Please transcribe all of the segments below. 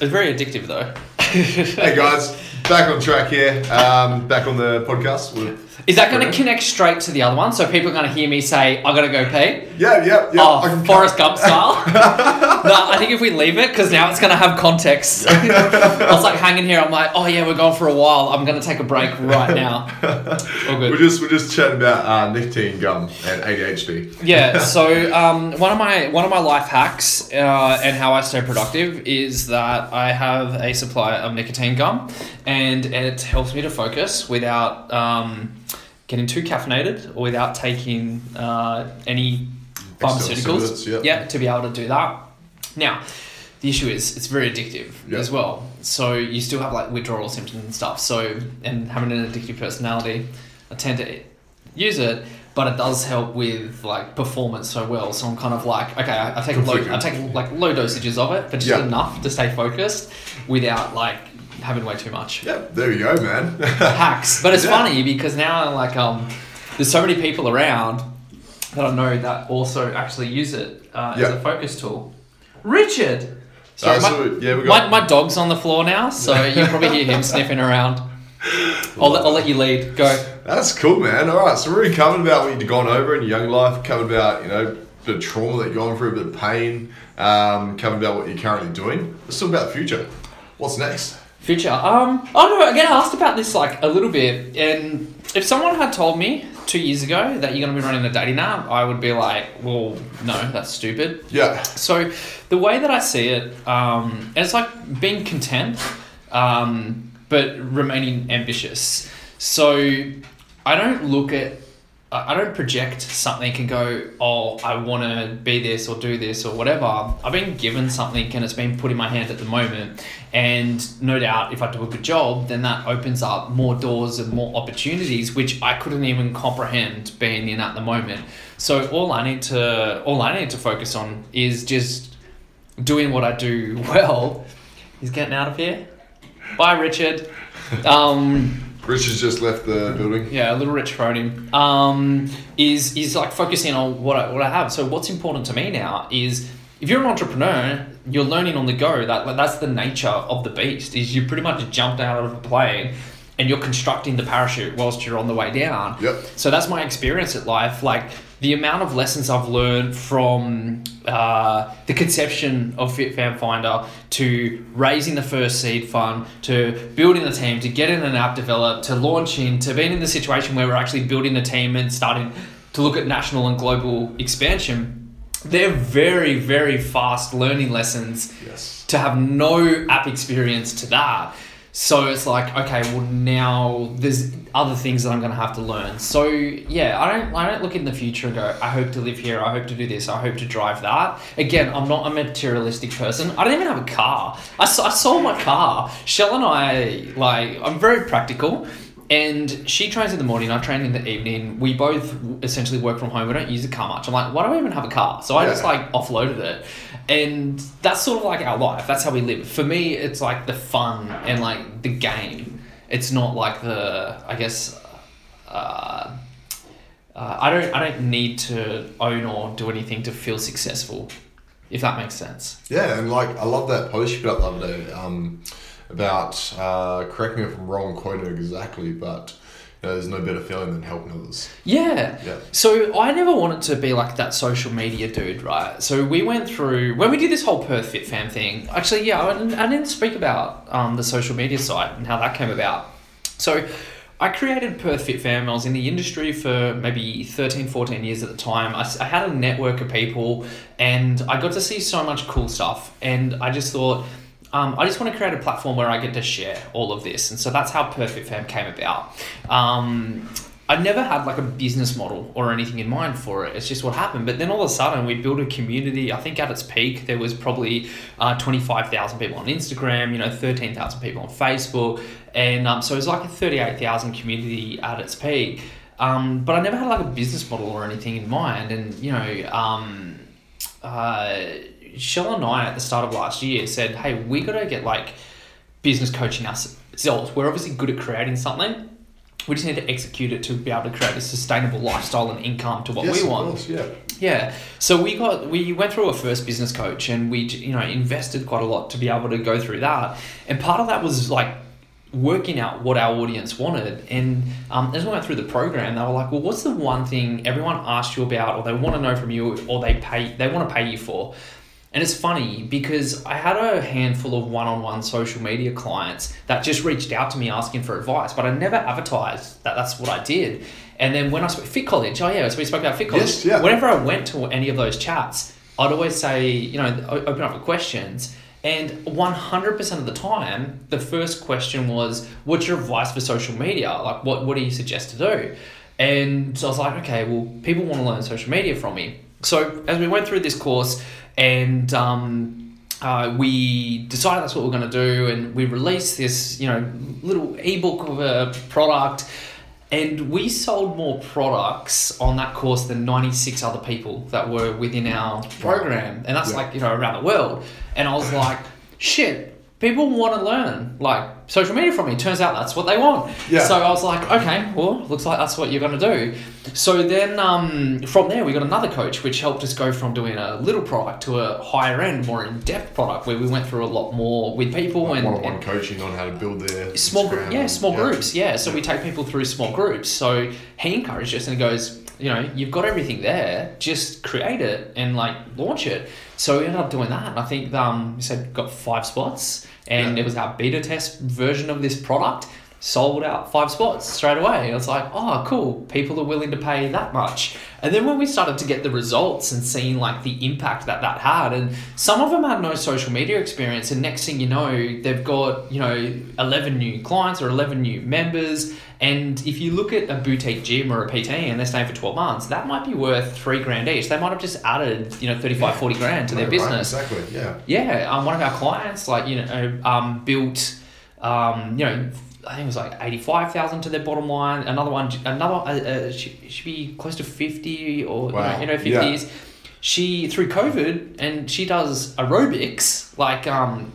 It's very addictive though. hey guys, back on track here. Um, back on the podcast. With Is that going to connect straight to the other one? So people are going to hear me say, "I got to go pee." yeah, yeah, yeah. Oh, Forrest Gump style. no, I think if we leave it, because now it's going to have context. I was like hanging here. I'm like, oh yeah, we're going for a while. I'm going to take a break right now. All We're just we're just chatting about uh, nicotine gum and ADHD. Yeah. So um, one of my one of my life hacks uh, and how I stay productive is that I have a supply of nicotine gum, and it helps me to focus without um, getting too caffeinated or without taking uh, any pharmaceuticals. yep. Yeah, to be able to do that. Now, the issue is it's very addictive as well. So you still have like withdrawal symptoms and stuff. So and having an addictive personality, I tend to use it, but it does help with like performance so well. So I'm kind of like, okay, I, I take low, I take like low dosages of it, but just Yeah. enough to stay focused without like having way too much Yeah, there you go, man. hacks. But it's Yeah. funny because now like um, there's so many people around that I know that also actually use it uh, as Yeah. a focus tool. Richard. Sorry, Uh, my, so, yeah, we got my my dog's on the floor now, so you probably hear him sniffing around. I'll let, I'll let you lead. Go. That's cool, man. All right, so we're already covered about what you've gone over in your young life, covered about, you know, the trauma that you've gone through, a bit of pain, um, covered about what you're currently doing. Let's talk about the future. What's next? Future. Um, I don't know. I get asked about this like a little bit, and if someone had told me two years ago that you're going to be running a dating app, I would be like, well, no, that's stupid. Yeah. So, the way that I see it, um, it's like being content, um, but remaining ambitious. So, I don't look at, I don't project something and go, oh, I want to be this or do this or whatever. I've been given something and it's been put in my hand at the moment. And no doubt, if I do a good job, then that opens up more doors and more opportunities, which I couldn't even comprehend being in at the moment. So all I need to, all I need to focus on is just doing what I do well. He's getting out of here. Bye, Richard. Um, Richard's just left the building. yeah, a little rich phone him. Um, is is like focusing on what I, what I have. So what's important to me now is if you're an entrepreneur, you're learning on the go. That that's the nature of the beast. Is you pretty much jumped out of a plane and you're constructing the parachute whilst you're on the way down. Yep. So that's my experience at life. Like the amount of lessons I've learned from uh, the conception of Fit Fan Finder to raising the first seed fund to building the team to getting an app developed to launching to being in the situation where we're actually building the team and starting to look at national and global expansion. They're very, very fast learning lessons Yes. to have no app experience to that. So it's like, okay, well now there's other things that I'm gonna have to learn. So yeah, I don't I don't look in the future and go, I hope to live here, I hope to do this, I hope to drive that. Again, I'm not a materialistic person. I don't even have a car. I, I sold my car. Shell and I like I'm very practical. And she trains in the morning, I train in the evening. We both essentially work from home. We don't use a car much. I'm like, why do I even have a car? So I just like offloaded it. And that's sort of like our life. That's how we live. For me, it's like the fun and like the game. It's not like the, I guess, uh, uh, I don't, I don't need to own or do anything to feel successful, if that makes sense. Yeah, and like I love that post you put up the other day um, about uh, correct me if I'm wrong, quote it exactly, but you know, there's no better feeling than helping others. Yeah. Yeah. So I never wanted to be like that social media dude, right? So we went through when we did this whole Perth Fit Fam thing. Actually, yeah, I didn't, I didn't speak about um, the social media site and how that came about. So I created Perth Fit Fam. I was in the industry for maybe 13, 14 years at the time. I had a network of people and I got to see so much cool stuff. And I just thought, um, I just want to create a platform where I get to share all of this. And so that's how Perth Fit Fam came about. Um, I never had like a business model or anything in mind for it. It's just what happened. But then all of a sudden, we built a community. I think at its peak, there was probably uh, 25,000 people on Instagram, you know, 13,000 people on Facebook. And um, so it was like a 38,000 community at its peak. Um, but I never had like a business model or anything in mind. And, you know, um, uh, Shell and I at the start of last year said, hey, we got to get like business coaching ourselves. We're obviously good at creating something. We just need to execute it to be able to create a sustainable lifestyle and income to what yes, we want. course, yeah. Yeah. So we got we went through a first business coach and we you know invested quite a lot to be able to go through that. And part of that was like working out what our audience wanted. And um, as we went through the program, they were like, "Well, what's the one thing everyone asked you about, or they want to know from you, or they pay they want to pay you for?" And it's funny because I had a handful of one-on-one social media clients that just reached out to me asking for advice, but I never advertised that that's what I did. And then when I spoke Fit College, oh yeah, so we spoke about Fit College. Yes, yeah. Whenever I went to any of those chats, I'd always say, you know, open up for questions. And 100% of the time, the first question was, what's your advice for social media? Like, what, what do you suggest to do? And so I was like, okay, well, people want to learn social media from me. So as we went through this course and um, uh, we decided that's what we're going to do, and we released this, you know, little ebook of a product, and we sold more products on that course than 96 other people that were within our program. And that's Yeah. like, you know, around the world. And I was like, shit, people want to learn like social media from me. Turns out that's what they want. Yeah. So I was like, okay, well, looks like that's what you're going to do. So then um, from there, we got another coach, which helped us go from doing a little product to a higher end, more in depth product where we went through a lot more with people and, One-on-one coaching on how to build their small gr- Instagram yeah small groups yeah so we take people through small groups so he encouraged us and he goes you know you've got everything there just create it and like launch it so we ended up doing that and i think um we said got five spots and Yeah. it was our beta test version of this product sold out five spots straight away. I was like, oh, cool. People are willing to pay that much. And then when we started to get the results and seeing like the impact that that had, and some of them had no social media experience, and next thing you know, they've got you know eleven new clients or eleven new members. And if you look at a boutique gym or a PT and they're staying for 12 months, that might be worth three grand each. They might have just added, you know, 35, 40 grand to No, their right, business. exactly. Yeah. Yeah, um, one of our clients, like you know, um, built, um, you know, I think it was like eighty five thousand to their bottom line. Another one, another, uh, uh, she should be close to fifty or Wow. you know, Yeah. fifties. She through COVID and she does aerobics, like um,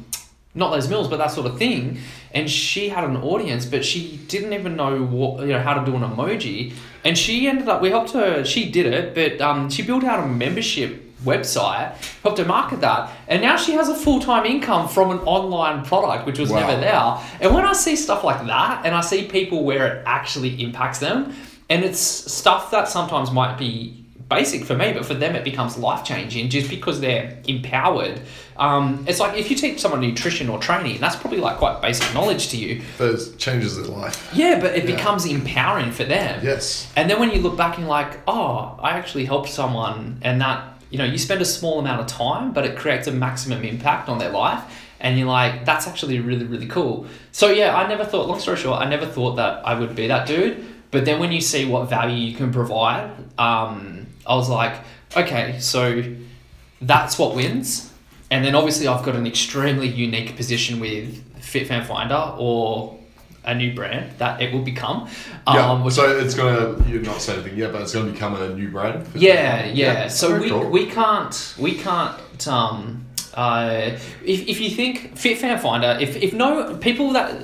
not those Mills, but that sort of thing. And she had an audience, but she didn't even know what you know how to do an emoji. And she ended up. We helped her. She did it, but um, she built out a membership website, helped her market that, and now she has a full time income from an online product, which was Wow. never there. And when I see stuff like that, and I see people where it actually impacts them, and it's stuff that sometimes might be basic for me, but for them it becomes life changing just because they're empowered. Um, it's like if you teach someone nutrition or training, that's probably like quite basic knowledge to you. But it changes their life. Yeah, but it Yeah. becomes empowering for them. Yes. And then when you look back and you're like, oh, I actually helped someone, and that, you know, you spend a small amount of time, but it creates a maximum impact on their life. And you're like, that's actually really, really cool. So, yeah, I never thought, long story short, I never thought that I would be that dude. But then when you see what value you can provide, um, I was like, okay, so that's what wins. And then obviously, I've got an extremely unique position with Fit Fan Finder or a new brand that it will become. Yeah. Um, which so it's gonna you're not saying anything yet, but it's gonna become a new brand. yeah, yeah. So Very we, cool. we can't we can't um uh if, if you think Fit Fan Finder if, if no people that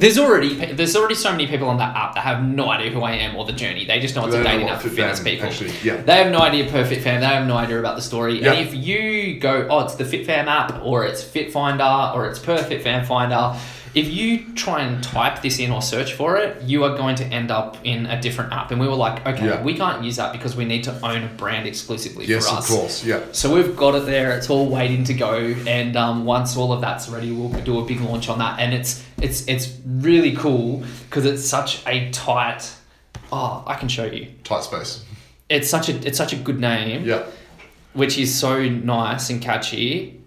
there's already there's already so many people on that app that have no idea who I am or the journey they just know it's They a dating app for Fit fitness people Actually, yeah. they have no idea per Fit Fan they have no idea about the story Yeah. and if you go oh it's the Fit Fam app or it's Fit Finder or it's per Fit Fan Finder if you try and type this in or search for it, you are going to end up in a different app. And we were like, okay, Yeah. we can't use that because we need to own a brand exclusively Yes, for of course. Yeah. So we've got it there. It's all waiting to go. And um, once all of that's ready, we'll do a big launch on that. And it's it's it's really cool because it's such a tight. Oh, I can show you. Tight space. It's such a it's such a good name, Yeah. which is so nice and catchy.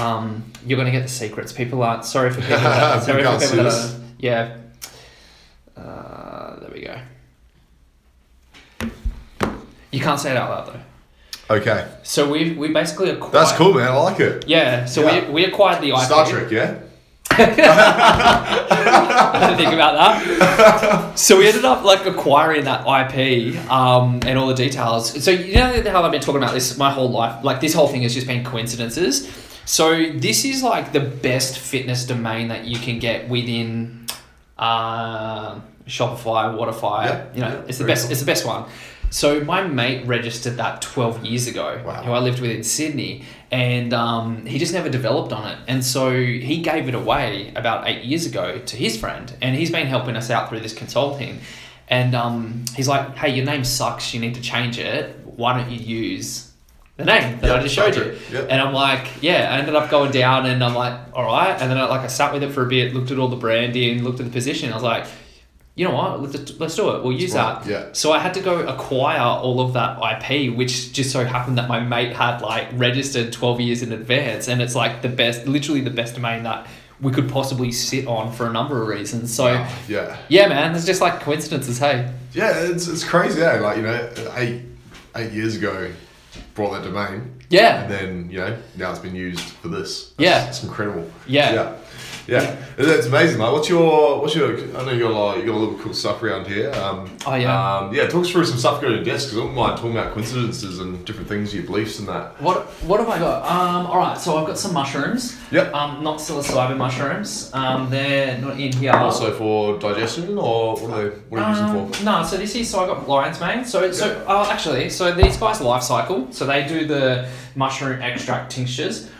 Um, you're gonna get the secrets. People aren't sorry for people. That, sorry for people that are, yeah. Uh, there we go. You can't say it out loud though. Okay. So we we basically acquired. That's cool, man. I like it. Yeah, so Yeah. We, we acquired the IP. Star Trek, yeah. I didn't think about that. so we ended up like acquiring that IP um, and all the details. So you know how I've been talking about this my whole life. Like this whole thing has just been coincidences. So this is like the best fitness domain that you can get within. Uh, Shopify, Waterfire. Yeah, You know, yeah, it's the best. cool. It's the best one. So my mate registered that twelve years ago. Wow. Who I lived with in Sydney, and um, he just never developed on it. And so he gave it away about eight years ago to his friend, and he's been helping us out through this consulting. And um, he's like, "Hey, your name sucks. You need to change it. Why don't you use?" The name that Yeah, I just showed you. Yeah. and I'm like, yeah. I ended up going down, and I'm like, all right. And then I, like I sat with it for a bit, looked at all the branding, looked at the position. I was like, you know what? Let's, let's do it. We'll use Right, that. yeah. So I had to go acquire all of that IP, which just so happened that my mate had like registered 12 years in advance. And it's like the best, literally the best domain that we could possibly sit on for a number of reasons. So Wow. yeah. yeah, man, it's just like coincidences. Hey, Yeah, it's, it's crazy, eh? Like, you know, eight eight years ago, brought that domain. Yeah. And then, you know, now it's been used for this. Yeah. It's incredible. Yeah. Yeah. Yeah. It's amazing. Like, what's your, what's your, I know you got a lot, you got a little cool stuff around here. Um, Oh, yeah. Um, yeah, talk us through some stuff going to desk because I don't mind talking about coincidences and different things, your beliefs and that. what what have I got? Um, all right, so I've got some mushrooms. Yep. Um, not psilocybin mushrooms. Um, they're not in here. Also for digestion or what are they, what are you using Um, for? No, so this is so I got lion's mane. So so uh, actually, so these guys Life Cykel. So they do the mushroom extract tinctures.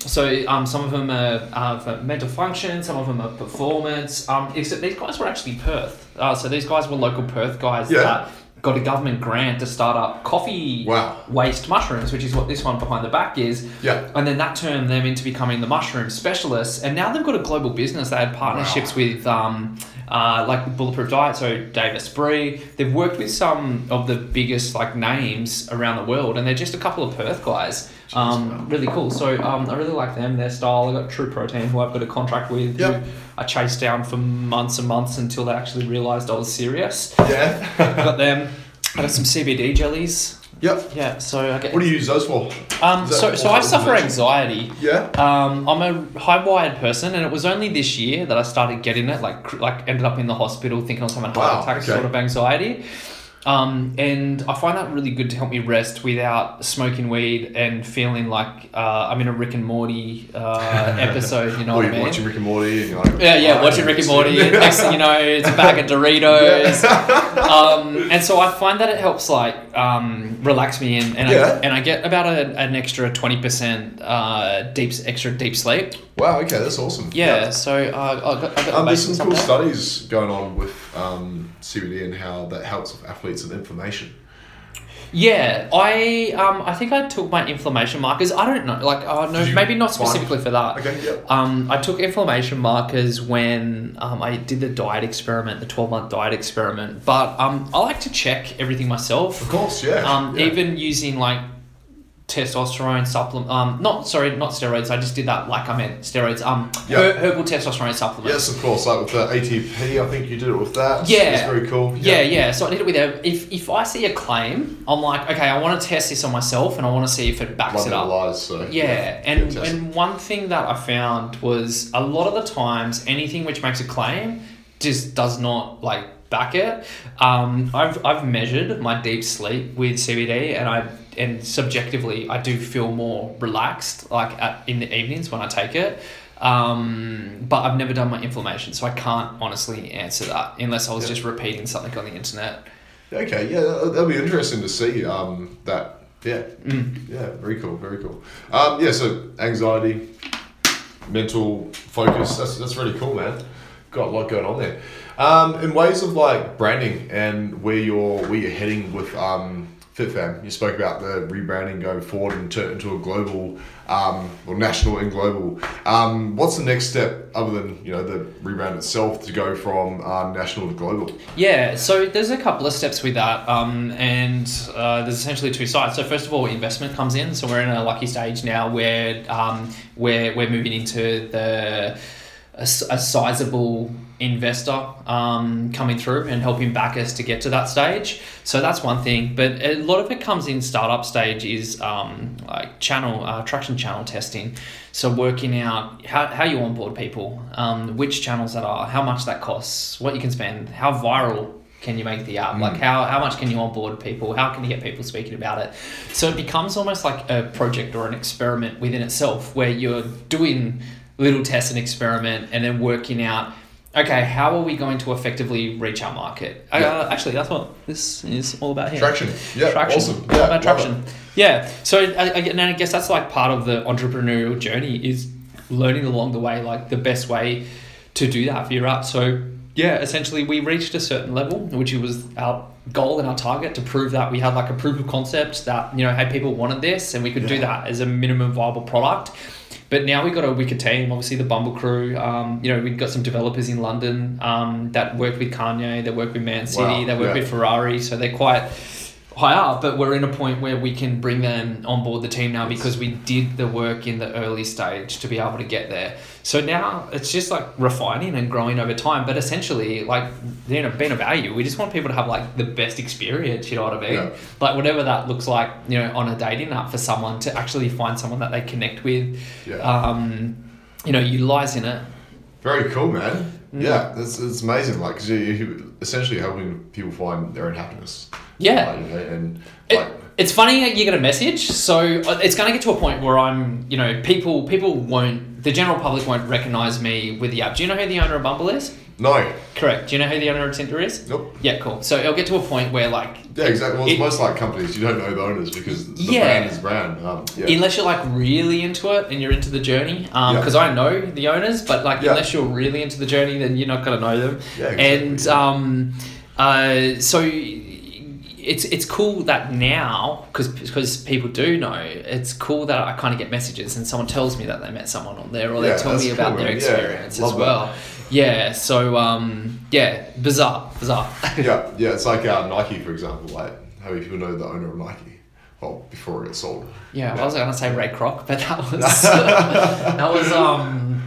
So um, some of them are uh, for mental function, some of them are performance. Um, except these guys were actually Perth. Uh, so these guys were local Perth guys Yeah. that got a government grant to start up coffee Wow. waste mushrooms, which is what this one behind the back is. Yeah. And then that turned them into becoming the mushroom specialists. And now they've got a global business. They had partnerships with um, uh, like Bulletproof Diet, so Dave Asprey. They've worked with some of the biggest like names around the world, and they're just a couple of Perth guys. Um, really cool. So um, I really like them, their style. I got True Protein, who I've got a contract with, Yep. who I chased down for months and months until they actually realised I was serious. Yeah. got them. I got some CBD jellies. Yep. Yeah, so I get. What do you use those for? Um, so, so I suffer anxiety. Yeah. Um, I'm a high wired person, and it was only this year that I started getting it. Like, like ended up in the hospital thinking I was having a heart Wow, attack, okay. sort of anxiety. Um, and I find that really good to help me rest without smoking weed and feeling like uh, I'm in a Rick and Morty uh, episode. You know what I mean? watching Rick and Morty and like, Yeah, yeah, "Oh, watching Rick and Morty. yeah. Next thing you know, it's a bag of Doritos. um, and so I find that it helps like um, relax me and, and, Yeah. I, and I get about a, an extra 20% uh, deep, extra deep sleep. Wow, okay, that's awesome. Yeah, so uh, I got, I got Um, there's some cool studies going on with um, CBD and how that helps with athletes with inflammation. Yeah, I um, I think I took my inflammation markers. I don't know, like uh, no, maybe not find- specifically for that. Okay, yep. Um, I took inflammation markers when um, I did the diet experiment, the twelve month diet experiment. But um, I like to check everything myself. Of course, yeah. Um, yeah. even using like testosterone supplement. Um, not sorry, not steroids. I just did that like I meant steroids. Um, Yeah. her- herbal testosterone supplement. Yes, of course. Like with the ATP, I think you did it with that. Yeah. It's very cool. Yeah, yeah. So I did it with her. If if I see a claim, I'm like, okay, I want to test this on myself, and I want to see if it backs it up. lies, so. Yeah, and and one thing that I found was a lot of the times anything which makes a claim just does not like back it. Um, I've I've measured my deep sleep with CBD, and I and subjectively I do feel more relaxed like at, in the evenings when I take it. Um, but I've never done my inflammation, so I can't honestly answer that unless I was Yeah. just repeating something on the internet. Okay, yeah, that- that'll be interesting to see um, that. Yeah, Mm. yeah, very cool, very cool. Um, yeah, so anxiety, mental focus, that's, that's really cool, man. Got a lot going on there. Um, in ways of like branding and where you're where you're heading with um, FitFam, you spoke about the rebranding going forward and turn into a global, um, or national and global. Um, what's the next step other than you know the rebrand itself to go from um, national to global? Yeah, so there's a couple of steps with that, um, and uh, there's essentially two sides. So first of all, investment comes in. So we're in a lucky stage now where um, we're we're moving into the a, a sizable investor um, coming through and helping back us to get to that stage. So that's one thing. But a lot of it comes in startup stage is um, like channel uh, traction channel testing. So working out how, how you onboard people, um, which channels that are, how much that costs, what you can spend, how viral can you make the app? Like how, how much can you onboard people? How can you get people speaking about it? So it becomes almost like a project or an experiment within itself where you're doing little test and experiment and then working out okay, how are we going to effectively reach our market? Uh, actually, that's what this is all about here. Traction. Yeah, traction. awesome. All Yeah, about traction. Yeah. So I, I, and I guess that's like part of the entrepreneurial journey is learning along the way, like the best way to do that for your art. So yeah, essentially we reached a certain level, which was our goal and our target to prove that we had like a proof of concept that, you know, hey, people wanted this and we could do that as a minimum viable product. But now we've got a wicked team. Obviously, the Bumble crew. Um, you know, we've got some developers in London um, that work with Kanye. that work with Man City. Wow, They work yeah. with Ferrari. So they're quite high up. But we're in a point where we can bring them on board the team now because we did the work in the early stage to be able to get there. So now it's just like refining and growing over time. But essentially, like you know, being a value, we just want people to have like the best experience. You know what I mean? Yeah. Like whatever that looks like, you know, on a dating app for someone to actually find someone that they connect with Yeah. um, you know, utilize in it. Very cool, man. Mm. Yeah, it's, it's amazing. Like, 'cause you, you essentially helping people find their own happiness. Yeah. Like, you know, and It- it's funny that you get a message, so uh, it's going to get to a point where I'm, you know, people people won't, the general public won't recognize me with the app. Do you know who the owner of Bumble is? No, Correct. Do you know who the owner of Tinder is? nope. Yeah, cool. So it'll get to a point where like, Yeah, exactly. Well, it's It- most like companies, you don't know the owners because the Yeah. brand is brand. Um, yeah. unless you're like really into it and you're into the journey, um, Yeah. because I know the owners, but like Yeah. unless you're really into the journey, then you're not gonna know them. Yeah, exactly. And um, uh, so it's it's cool that now because because people do know it's cool that I kind of get messages and someone tells me that they met someone on there or they tell me about cool, their man. Yeah, experience as well. that. Yeah. So um, yeah, bizarre, bizarre. yeah, yeah. It's like uh, Nike, for example. Like, how many people know the owner of Nike? Well, before it sold. Yeah, I was gonna say Ray Kroc, but that was that was um,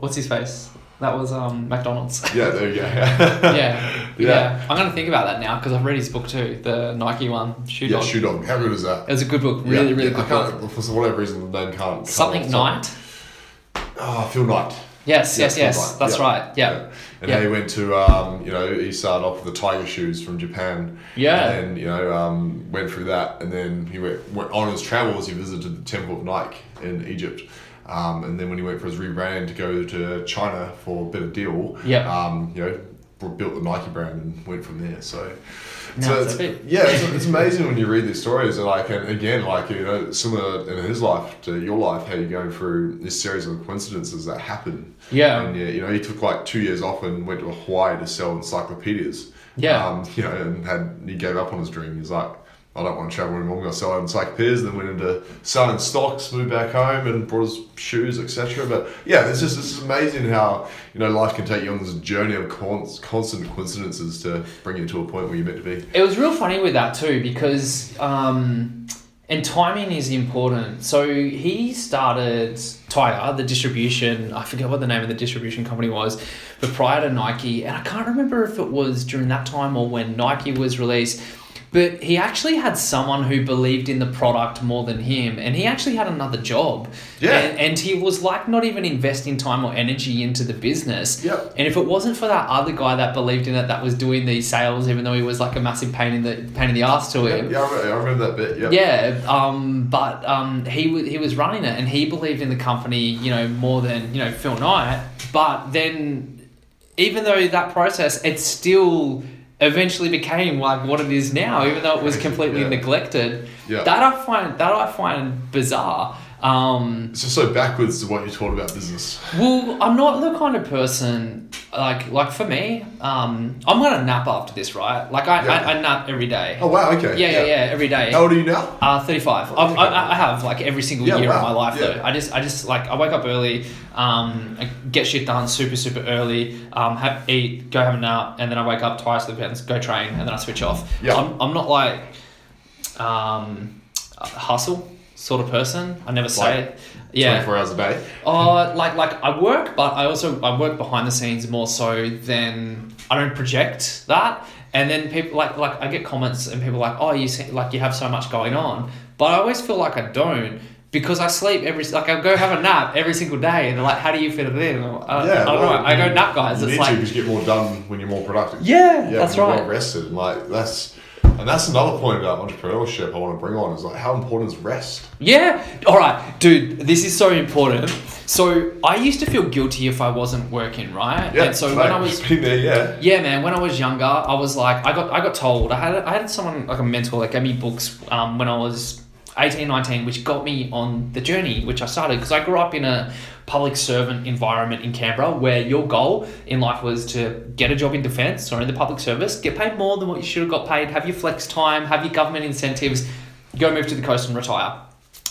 what's his face? That was um McDonald's. Yeah, there you go. yeah, yeah, Yeah. I'm gonna think about that now because I've read his book too, the Nike one, Shoe yeah, Dog. Shoe Dog. How good is that? It was a good book, really, Yeah, really yeah, good I can't, for whatever reason, the name can't. Something off the Knight. Oh, Phil Knight. Yes, Yeah, yes, yes. That's Yeah. right. Yeah, And Yeah. he went to, um, you know, he started off with the tiger shoes from Japan. Yeah. And then, you know, um, went through that. And then he went, went on his travels, he visited the Temple of Nike in Egypt. Um, and then when he went for his rebrand to go to China for a better deal, Yeah. um, you know, built the Nike brand and went from there. So, so it's it's, yeah, it's, it's amazing when you read these stories. And like, and again, like you know, similar in his life to your life, how you're going through this series of coincidences that happen. Yeah. And yeah, you know, he took like two years off and went to Hawaii to sell encyclopedias. Yeah. Um, you know, and had he gave up on his dream. He's like, I don't want to travel anymore. I'm going to sell encyclopedias. Then went into selling stocks, moved back home, and brought his shoes, etc. But yeah, it's just it's amazing how you know life can take you on this journey of con- constant coincidences to bring you to a point where you're meant to be. It was real funny with that too because um, and timing is important. So he started Tiger, the distribution. I forget what the name of the distribution company was, but prior to Nike, and I can't remember if it was during that time or when Nike was released. But he actually had someone who believed in the product more than him, and he actually had another job. Yeah. And, and he was like not even investing time or energy into the business. Yep. And if it wasn't for that other guy that believed in it, that was doing these sales, even though he was like a massive pain in the pain in the ass to him. yeah, I remember, I remember that bit. Yeah. Yeah, um, but um, he was he was running it, and he believed in the company, you know, more than you know Phil Knight. But then, even though that process, it's still eventually became like what it is now, even though it was completely yeah. neglected. Yeah. That I find that I find bizarre. Um, It's just so backwards to what you taught about business. well, I'm not the kind of person like like for me. Um, I'm gonna nap after this, right? Like I, Yeah. I, I nap every day. Oh wow, okay. yeah, yeah, yeah, every day. How old are you now? Uh, 35. I've, I, I have like every single Yeah, year of my life Yeah. though. I just, I just like, I wake up early, um, I get shit done super, super early, um, have, eat, go have a nap, and then I wake up twice the depends, go train, and then I switch off. Yeah. I'm, I'm not like, um, hustle sort of person. I never say Like it. Yeah. 24 hours a day. Uh, like like I work, but I also I work behind the scenes more so than I don't project that. And then people like like I get comments and people like, oh, you see, like you have so much going on, but I always feel like I don't because I sleep every like I go have a nap every single day, and they're like, how do you fit it in? Uh, I, I don't know. I go nap, guys. You It's need to like because you get more done when you're more productive. yeah, Yeah, that's right. Well rested, like that's And that's another point about entrepreneurship I want to bring on is like how important is rest? Yeah. All right, dude. This is so important. So I used to feel guilty if I wasn't working, right? Yeah. And so mate, when I was been there, yeah. Yeah, man. When I was younger, I was like, I got, I got told. I had, I had someone like a mentor that gave me books um, when I was 18, 19, which got me on the journey, which I started because I grew up in a public servant environment in Canberra, where your goal in life was to get a job in defence or in the public service, get paid more than what you should have got paid, have your flex time, have your government incentives, go move to the coast and retire.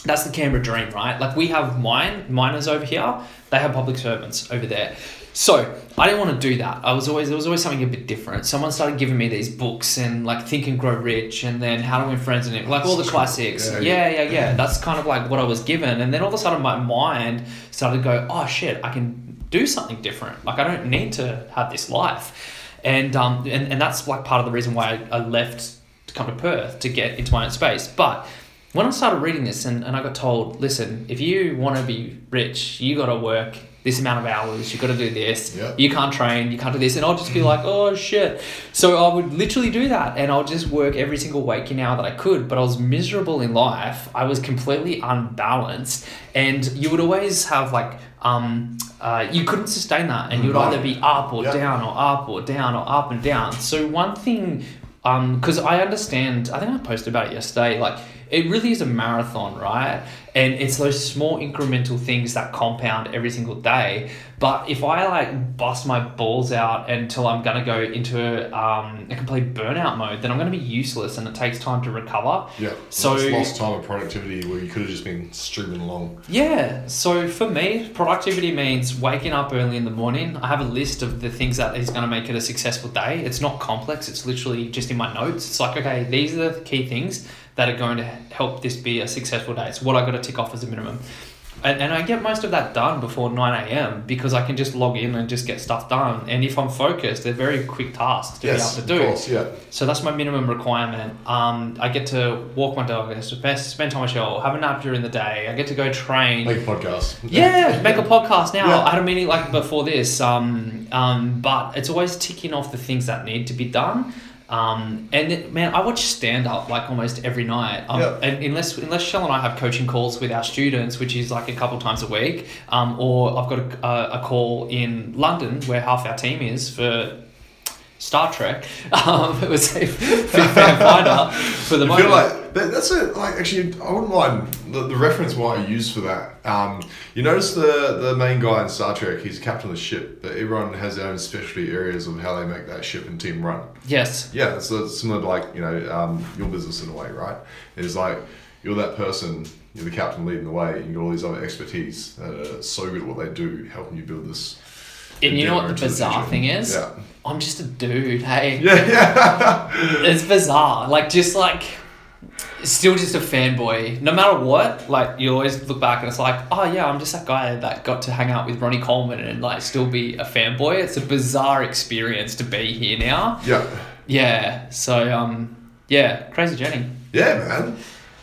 That's the Canberra dream, right? Like we have mine, miners over here. They have public servants over there. So I didn't want to do that. I was always there was always something a bit different. Someone started giving me these books and like Think and Grow Rich and then How to Win Friends and it like all the classics. Yeah, Yeah, yeah, yeah. That's kind of like what I was given. And then all of a sudden my mind started to go, oh shit, I can do something different. Like I don't need to have this life. And um and, and that's like part of the reason why I, I left to come to Perth to get into my own space. But when I started reading this and, and I got told, listen, if you want to be rich, you got to work this amount of hours, you've got to do this, Yeah. you can't train, you can't do this. And I'll just be like, oh shit. So I would literally do that and I'll just work every single waking hour that I could. But I was miserable in life. I was completely unbalanced. And you would always have like, um, uh, you couldn't sustain that. And you would Right. either be up or Yeah. down or up or down or up and down. So one thing um because I understand, I think I posted about it yesterday. Like, it really is a marathon, right? And it's those small incremental things that compound every single day. But if I like bust my balls out until I'm gonna go into um, a complete burnout mode, then I'm gonna be useless, and it takes time to recover. Yeah. So- So lost time of productivity where you could have just been streaming along. Yeah, so for me, productivity means waking up early in the morning. I have a list of the things that is going to make it a successful day. It's not complex, it's literally just in my notes. It's like, okay, these are the key things that are going to help this be a successful day. It's what I got to tick off as a minimum. And, and I get most of that done before 9 a.m. because I can just log in and just get stuff done. And if I'm focused, they're very quick tasks to yes, be able to do. of course, yeah. So that's my minimum requirement. Um, I get to walk my dog, I spend, time with Shell, have a nap during the day. I get to go train. Make a podcast. yeah, make a podcast now. Yeah. I had a meeting like before this, um, um, but it's always ticking off the things that need to be done. Um, and it, man, I watch stand up like almost every night. Um, Yeah. And unless unless Shell and I have coaching calls with our students, which is like a couple times a week, um, or I've got a, a, a call in London where half our team is for Star Trek. Um, it was a fan finder for the I moment. feel like that, that's it. Like actually, I wouldn't mind the, the reference why I use for that. Um, you notice the the main guy in Star Trek. He's captain of the ship, but everyone has their own specialty areas of how they make that ship and team run. yes. Yeah, it's uh, similar to like you know um, your business in a way, right? It's like you're that person, you're the captain leading the way, and you got all these other expertise that are so good at what they do, helping you build this. And you know what the bizarre thing is? Yeah. I'm just a dude, hey. Yeah, yeah. It's bizarre. Like, just like, still just a fanboy. No matter what, like, you always look back and it's like, oh, yeah, I'm just that guy that got to hang out with Ronnie Coleman and, like, still be a fanboy. It's a bizarre experience to be here now. yeah. Yeah. So, um, yeah, crazy journey. Yeah, man.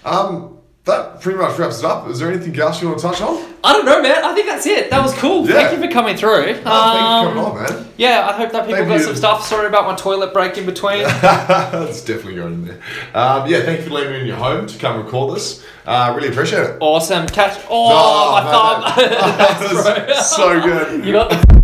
Um, that pretty much wraps it up. Is there anything else you want to touch on? I don't know, man. I think that's it. That was cool. Yeah. Thank you for coming through. Oh, thank you for coming Um, on, man. yeah, I hope that people Thank got you. some stuff. Sorry about my toilet break in between. That's definitely going in there. Um, yeah, thank you for leaving me in your home to come record this. Uh, really appreciate it. Awesome. Catch. Oh, my man, thumb. that- that was so good. You got the